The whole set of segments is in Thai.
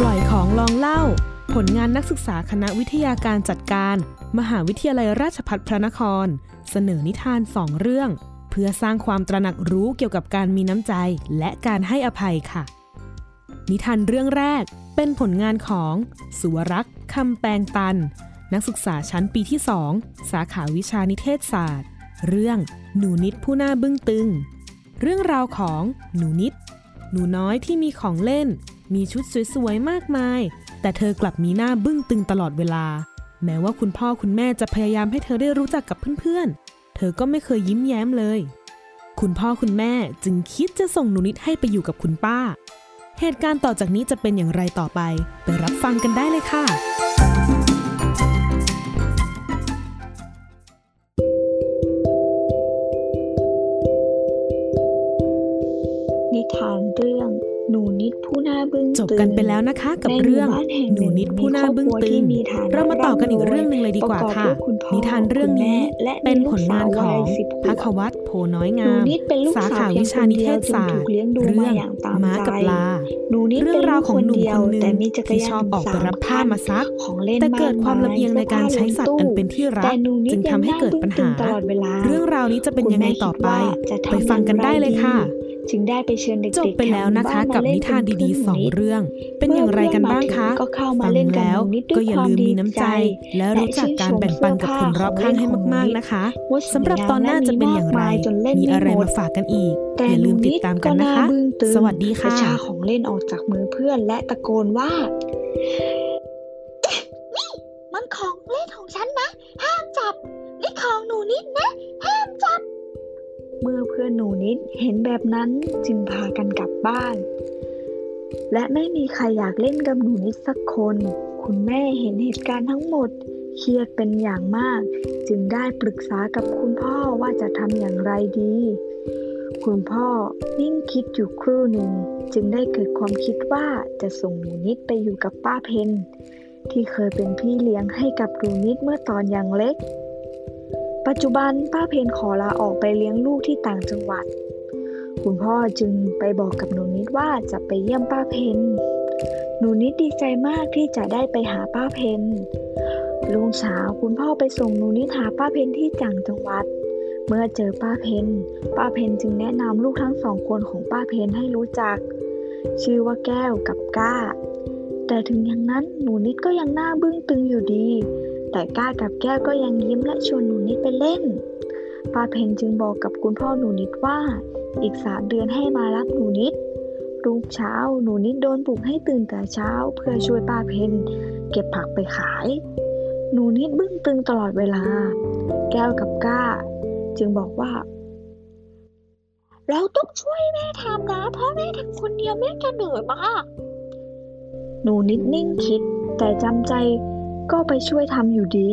ปล่อยของลองเล่า ผลงานนักศึกษาคณะวิทยาการจัดการ มหาวิทยาลัยราชภัฏพระนคร เสนอนิทานสองเรื่อง เพื่อสร้างความตระหนักรู้เกี่ยวกับการมีน้ำใจ และการให้อภัยค่ะ นิทานเรื่องแรกเป็นผลงานของ สุวรักษ์คำแปลงตัน นักศึกษาชั้นปีที่2สาขาวิชานิเทศศาสตร์ เรื่องหนูนิดผู้น่าบึ้งตึง เรื่องราวของหนูนิด หนูน้อยที่มีของเล่น มีชุดสวยๆ มากมาย แต่เธอกลับมีหน้าบึ้งตึงตลอดเวลา แม้ว่าคุณพ่อคุณแม่จะพยายามให้เธอได้รู้จักกับเพื่อนๆ เธอก็ไม่เคยยิ้มแย้มเลย คุณพ่อคุณแม่จึงคิดจะส่งหนูนิดให้ไปอยู่กับคุณป้า เหตุการณ์ต่อจากนี้จะเป็นอย่างไรต่อไป ไปรับฟังกันได้เลยค่ะ กันไปแล้วนะคะ กับเรื่องหนูนิดผู้น่าบึ้งตึงเรามาต่อกันอีกเรื่องหนึ่งเลยดีกว่าค่ะนิทานเรื่องนี้เป็นผลงานของพักวัตโพน้อยงาม สาขาวิชานิเทศศาสตร์เรื่องม้ากับลาเรื่องราวของหนุ่มคนหนึ่งที่ชอบออกไปรับผ้ามาซัก แต่เกิดความลำเอียงในการใช้สัตว์อันเป็นที่รักจึงทำให้เกิดปัญหา เรื่องราวนี้จะเป็นยังไงต่อไป ไปฟังกันได้เลยค่ะ จึงได้ไปเชิญเด็กๆจบไปแล้วนะคะกับนิทานดีๆสองเรื่อง เป็นอย่างไรกันบ้างคะก็เข้ามาฟังเล่นกับแล้วหนูนิดด้ก็วยอย่าความลืมดีมีน้ำใจ และรู้จักการแบ่งปันกับคนรอบข้างให้มากๆนะคะว่าสำหรับตอนหน้าจะเป็นอย่างไรจนเล่นมีอะไรหดมาฝากกันอีกแต่อย่าลืมติดตามกันนะคะหนูนิดก็หาบึ้งตึงสวัสดีค่ะกระชากของเล่นออกจากมือเพื่อนและตะโกนว่านี่มันของเล่นของฉันนะ ห้ามจับ นี่ของหนูนิดนะห้ามจับ เมื่อเพื่อนหนูนิดเห็นแบบนั้นจึงพากันกลับบ้าน และไม่มีใครอยากเล่นกับหนูนิดสักคน คุณแม่เห็นเหตุการณ์ทั้งหมดเครียดเป็นอย่างมาก จึงได้ปรึกษากับคุณพ่อว่าจะทำอย่างไรดี คุณพ่อนิ่งคิดอยู่ครู่หนึ่ง จึงได้เกิดความคิดว่าจะส่งหนูนิดไปอยู่กับป้าเพนที่เคยเป็นพี่เลี้ยงให้กับหนูนิดเมื่อตอนยังเล็ก ปัจจุบันป้าเพนขอลาออกไปเลี้ยงลูกที่ต่างจังหวัด คุณพ่อจึงไปบอกกับหนูนิดว่าจะไปเยี่ยมป้าเพนหนูนิดดีใจมากที่จะได้ไปหาป้าเพนลุงเช้าคุณพ่อไปส่งหนูนิดหาป้าเพนที่ต่างจังหวัด เมื่อเจอป้าเพนป้าเพนจึงแนะนำลูกทั้งสองคนของป้าเพนให้รู้จัก ชื่อว่าแก้วกับก้า แต่ถึงอย่างนั้นหนูนิดก็ยังหน้าบึ้งตึงอยู่ดี แต่ก้ากับแก้วก็ยังยิ้มและชวนหนูนิดไปเล่นป้าเพนจึงบอกกับคุณพ่อหนูนิดว่า อีกสามเดือนให้มารับหนูนิดรุ่งเช้าหนูนิดโดนปลุกให้ตื่นแต่เช้า เพื่อช่วยป้าเพนเก็บผักไปขาย หนูนิดบึ้งตึงตลอดเวลา แก้วกับก้า จึงบอกว่า เราต้องช่วยแม่ทำนะเพราะแม่ทำคนเดียวแม่จะเหนื่อยมาก หนูนิดนิ่งคิดแต่จำใจ ก็ไปช่วยทำอยู่ดี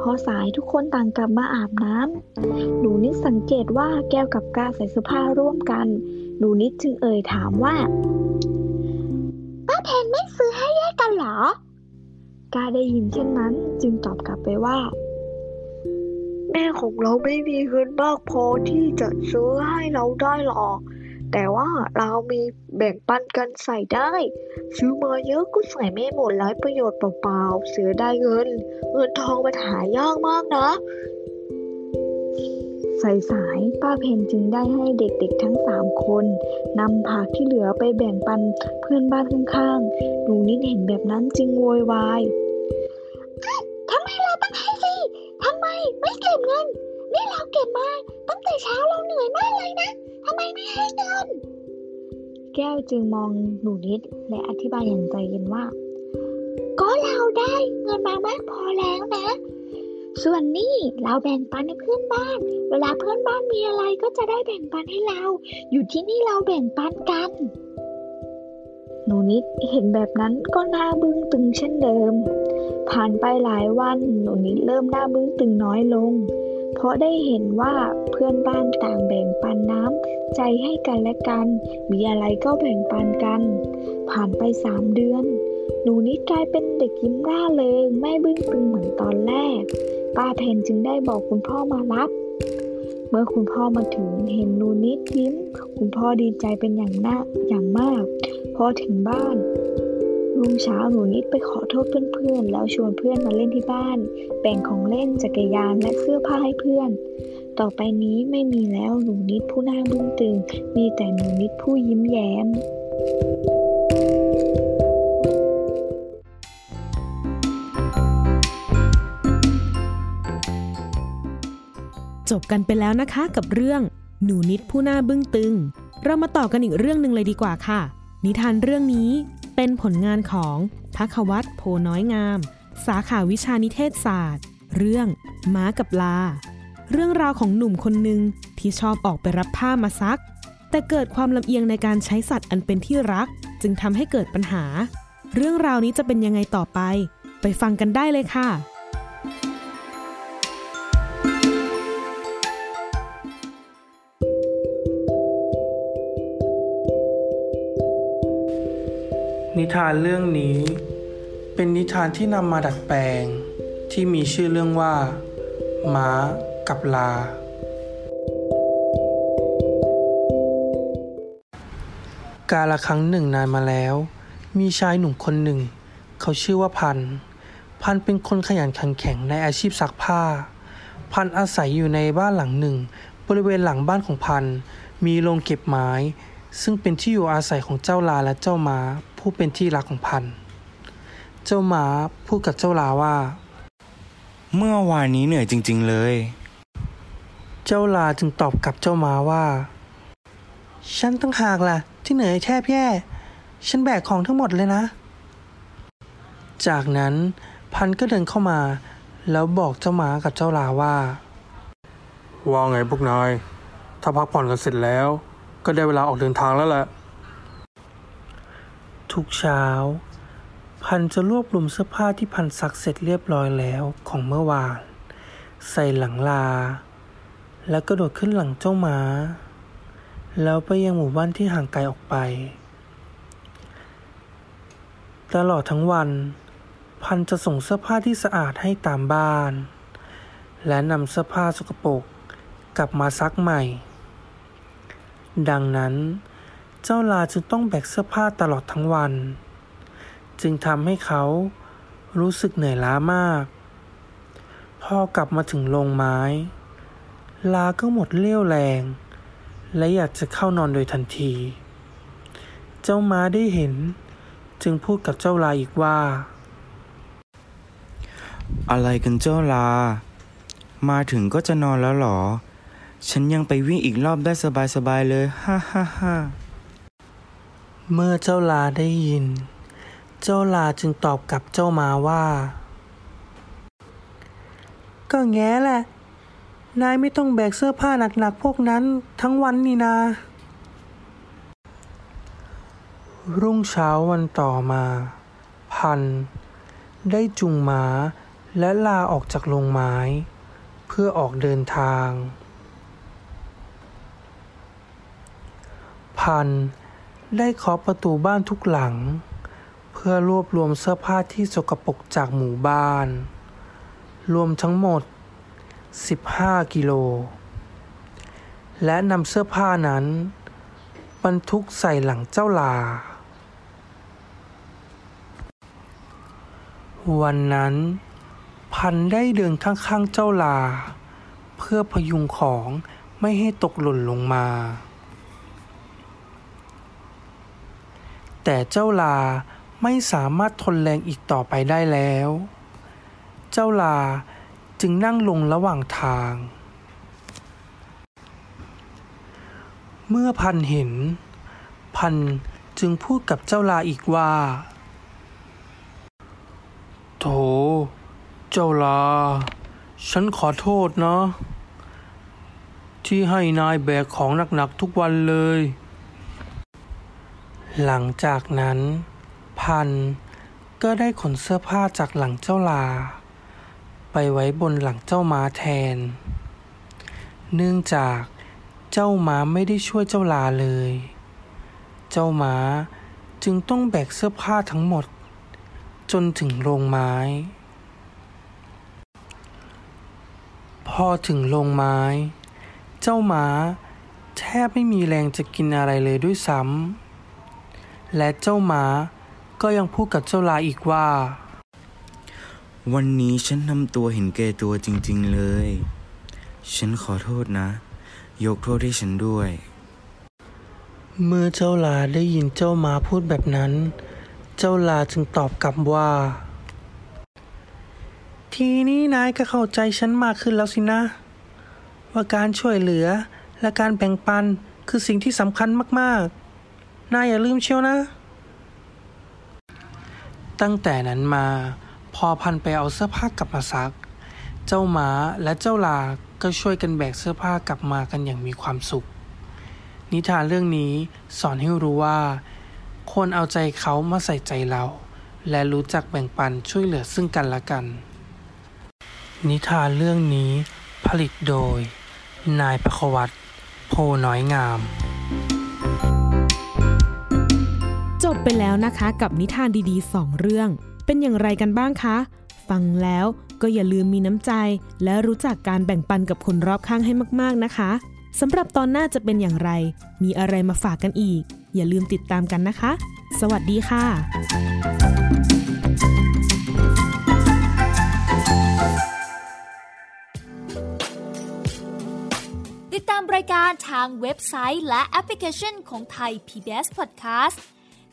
พอสายทุกคนต่างกลับมาอาบน้ำหนูนิดสังเกตว่าแก้วกับกาใส่เสื้อผ้าร่วมกัน หนูนิดจึงเอ่ยถามว่าป้าเพนไม่ซื้อให้แยกกันเหรอ กาได้ยินเช่นนั้นจึงตอบกลับไปว่า แม่ของเราไม่มีเงินมากพอที่จะซื้อให้เราได้หรอก แต่ว่าเรามีแบ่งปันกันใส่ได้ ซื้อมาเยอะก็ใส่ไม่หมดไร้ประโยชน์เปล่าๆ เสียได้เงิน เงินทองมันหายากมากนะสายสายป้าเพนจึงได้ให้เด็กๆทั้งสามคนนำผักที่เหลือไปแบ่งปันเพื่อนบ้านข้างๆหนูนิดเห็นแบบนั้นจึงโวยวายทำไมเราต้องให้ฟรีทำไมไม่เก็บเงิน นี่เราเก็บมาตั้งแต่เช้าเราเหนื่อยมากเลยนะ ทำไมไม่ให้เงิน แก้วจึงมองหนูนิดและอธิบายอย่างใจเย็นว่า ก็เราได้เงินมามากพอแล้วนะ ส่วนนี้เราแบ่งปันให้เพื่อนบ้าน เวลาเพื่อนบ้านมีอะไรก็จะได้แบ่งปันให้เรา อยู่ที่นี่เราแบ่งปันกัน หนูนิดเห็นแบบนั้นก็หน้าบึ้งตึงเช่นเดิม ผ่านไปหลายวันหนูนิดเริ่มหน้าบึ้งตึงน้อยลง เพราะได้เห็นว่าเพื่อนบ้านต่างแบ่งปันน้ำใจให้กันและกัน มีอะไรก็แบ่งปันกัน ผ่านไปสามเดือน หนูนิดกลายเป็นเด็กยิ้มร่าเริงไม่บึ้งตึงเหมือนตอนแรก ป้าเพนจึงได้บอกคุณพ่อมารับเมื่อคุณพ่อมาถึงเห็นหนูนิดยิ้ม คุณพ่อดีใจเป็นอย่างน่าอย่างมาก พอถึงบ้าน รุ่งเช้าหนูนิดไปขอโทษเพื่อนๆ แล้วชวนเพื่อนมาเล่นที่บ้านแบ่งของเล่นจักรยานและเสื้อผ้าให้เพื่อน ต่อไปนี้ไม่มีแล้วหนูนิดผู้หน้าบึ้งตึง มีแต่หนูนิดผู้ยิ้มแย้ม จบกันไปแล้วนะคะกับเรื่อง หนูนิดผู้หน้าบึ้งตึง เรามาต่อกันอีกเรื่องหนึ่งเลยดีกว่าค่ะ นิทานเรื่องนี้ เป็นผลงานของพักวัตโพน้อยงาม สาขาวิชานิเทศศาสตร์ เรื่องม้ากับลา เรื่องราวของหนุ่มคนหนึ่งที่ชอบออกไปรับผ้ามาซัก แต่เกิดความลำเอียงในการใช้สัตว์อันเป็นที่รัก จึงทำให้เกิดปัญหา เรื่องราวนี้จะเป็นยังไงต่อไป ไปฟังกันได้เลยค่ะ นิทานเรื่องนี้ เป็นนิทานที่นำมาดัดแปลง ที่มีชื่อเรื่องว่า ม้ากับลา กาละครั้งหนึ่งนานมาแล้ว มีชายหนุ่มคนหนึ่ง เขาชื่อว่าพัน พันเป็นคนขยันขันแข็งในอาชีพซักผ้า พันอาศัยอยู่ในบ้านหลังหนึ่ง บริเวณหลังบ้านของพัน มีโรงเก็บไม้ซึ่งเป็นที่อยู่อาศัยของเจ้าลาและเจ้าม้า ผู้เป็นที่รักของพันธุ์เจ้าม้าพูดกับเจ้าลาว่า เมื่อวานนี้เหนื่อยจริง ๆ เลย เจ้าลาจึงตอบกับเจ้าม้าว่า ฉันตั้งหากล่ะ ที่เหนื่อยแทบแย่ ฉันแบกของทั้งหมดเลยนะ จากนั้นพันก็เดินเข้ามา แล้วบอกเจ้าม้ากับเจ้าลาว่า ว่าไงพวกนาย ถ้าพักผ่อนกันเสร็จแล้ว ก็ได้เวลาออกเดินทางแล้วแหละ ทุกเช้า พันจะรวบรวมเสื้อผ้าที่พันซักเสร็จเรียบร้อยแล้วของเมื่อวาน ใส่หลังลา แล้วก็โดดขึ้นหลังเจ้าหมา แล้วไปยังหมู่บ้านที่ห่างไกลออกไป ตลอดทั้งวัน พันจะส่งเสื้อผ้าที่สะอาดให้ตามบ้าน และนำเสื้อผ้าสกปรกกลับมาซักใหม่ ดังนั้น เจ้าลาจึงต้องแบกเสื้อผ้าตลอดทั้งวัน จึงทำให้เขารู้สึกเหนื่อยล้ามาก พอกลับมาถึงโรงไม้ ลาก็หมดเรี่ยวแรง และอยากจะเข้านอนโดยทันที เจ้าม้าได้เห็น จึงพูดกับเจ้าลาอีกว่า อะไรกันเจ้าลา มาถึงก็จะนอนแล้วหรอ ฉันยังไปวิ่งอีกรอบได้สบายๆเลย ฮ่าฮ่าฮ่า เมื่อเจ้าลาได้ยิน เจ้าลาจึงตอบกับเจ้ามาว่า ก็แง่แหละ นายไม่ต้องแบกเสื้อผ้าหนักๆพวกนั้นทั้งวันนี่นา รุ่งเช้าวันต่อมา พัน ได้จุงม้าและลาออกจากโรงไม้ เพื่อออกเดินทาง พันธ ได้เคาะประตูบ้านทุกหลัง เพื่อรวบรวมเสื้อผ้าที่สกปรกจากหมู่บ้าน รวมทั้งหมด 15 กิโล และนำเสื้อผ้านั้น บรรทุกใส่หลังเจ้าลา วันนั้น พันได้เดินข้างๆเจ้าลา เพื่อพยุงของไม่ให้ตกหล่นลงมา แต่เจ้าลาไม่สามารถทนแรงอีกต่อไปได้แล้ว เจ้าลาจึงนั่งลงระหว่างทาง เมื่อพันเห็น พันจึงพูดกับเจ้าลาอีกว่า โถ เจ้าลา ฉันขอโทษนะ ที่ให้นายแบกของหนักๆทุกวันเลย หลังจากนั้น พันก็ได้ขนเสื้อผ้าจากหลังเจ้าลา ไปไว้บนหลังเจ้าม้าแทน เนื่องจากเจ้าม้าไม่ได้ช่วยเจ้าลาเลย เจ้าม้าจึงต้องแบกเสื้อผ้าทั้งหมด จนถึงโรงไม้ พอถึงโรงไม้ เจ้าม้าแทบไม่มีแรงจะกินอะไรเลยด้วยซ้ำ และเจ้าม้าก็ยังพูดกับเจ้าลาอีกว่า วันนี้ฉันทำตัวเห็นแก่ตัวจริง ๆเลย ฉันขอโทษนะ ยกโทษให้ฉันด้วย เมื่อเจ้าลาได้ยินเจ้าม้าพูดแบบนั้น เจ้าลาจึงตอบกลับว่า ทีนี้นายก็เข้าใจฉันมากขึ้นแล้วสินะ ว่าการช่วยเหลือและการแบ่งปันคือสิ่งที่สำคัญมากๆ นายอย่าลืมเชียวนะ ตั้งแต่นั้นมาพอพันไปเอาเสื้อผ้ากลับมาซัก เจ้าหมาและเจ้าลาก็ช่วยกันแบกเสื้อผ้ากลับมากันอย่างมีความสุข นิทานเรื่องนี้สอนให้รู้ว่า ควรเอาใจเขามาใส่ใจเรา และรู้จักแบ่งปันช่วยเหลือซึ่งกันและกัน นิทานเรื่องนี้ผลิตโดย นายประควัตโพน้อยงาม จบไปแล้วนะคะกับนิทานดีๆ 2 เรื่อง เป็นอย่างไรกันบ้างคะ ฟังแล้วก็อย่าลืมมีน้ำใจ และรู้จักการแบ่งปันกับคนรอบข้างให้มากๆนะคะสำหรับตอนหน้าจะเป็นอย่างไร มีอะไรมาฝากกันอีก อย่าลืมติดตามกันนะคะ สวัสดีค่ะติดตามรายการทางเว็บไซต์และแอปพลิเคชันของไทย PBS Podcast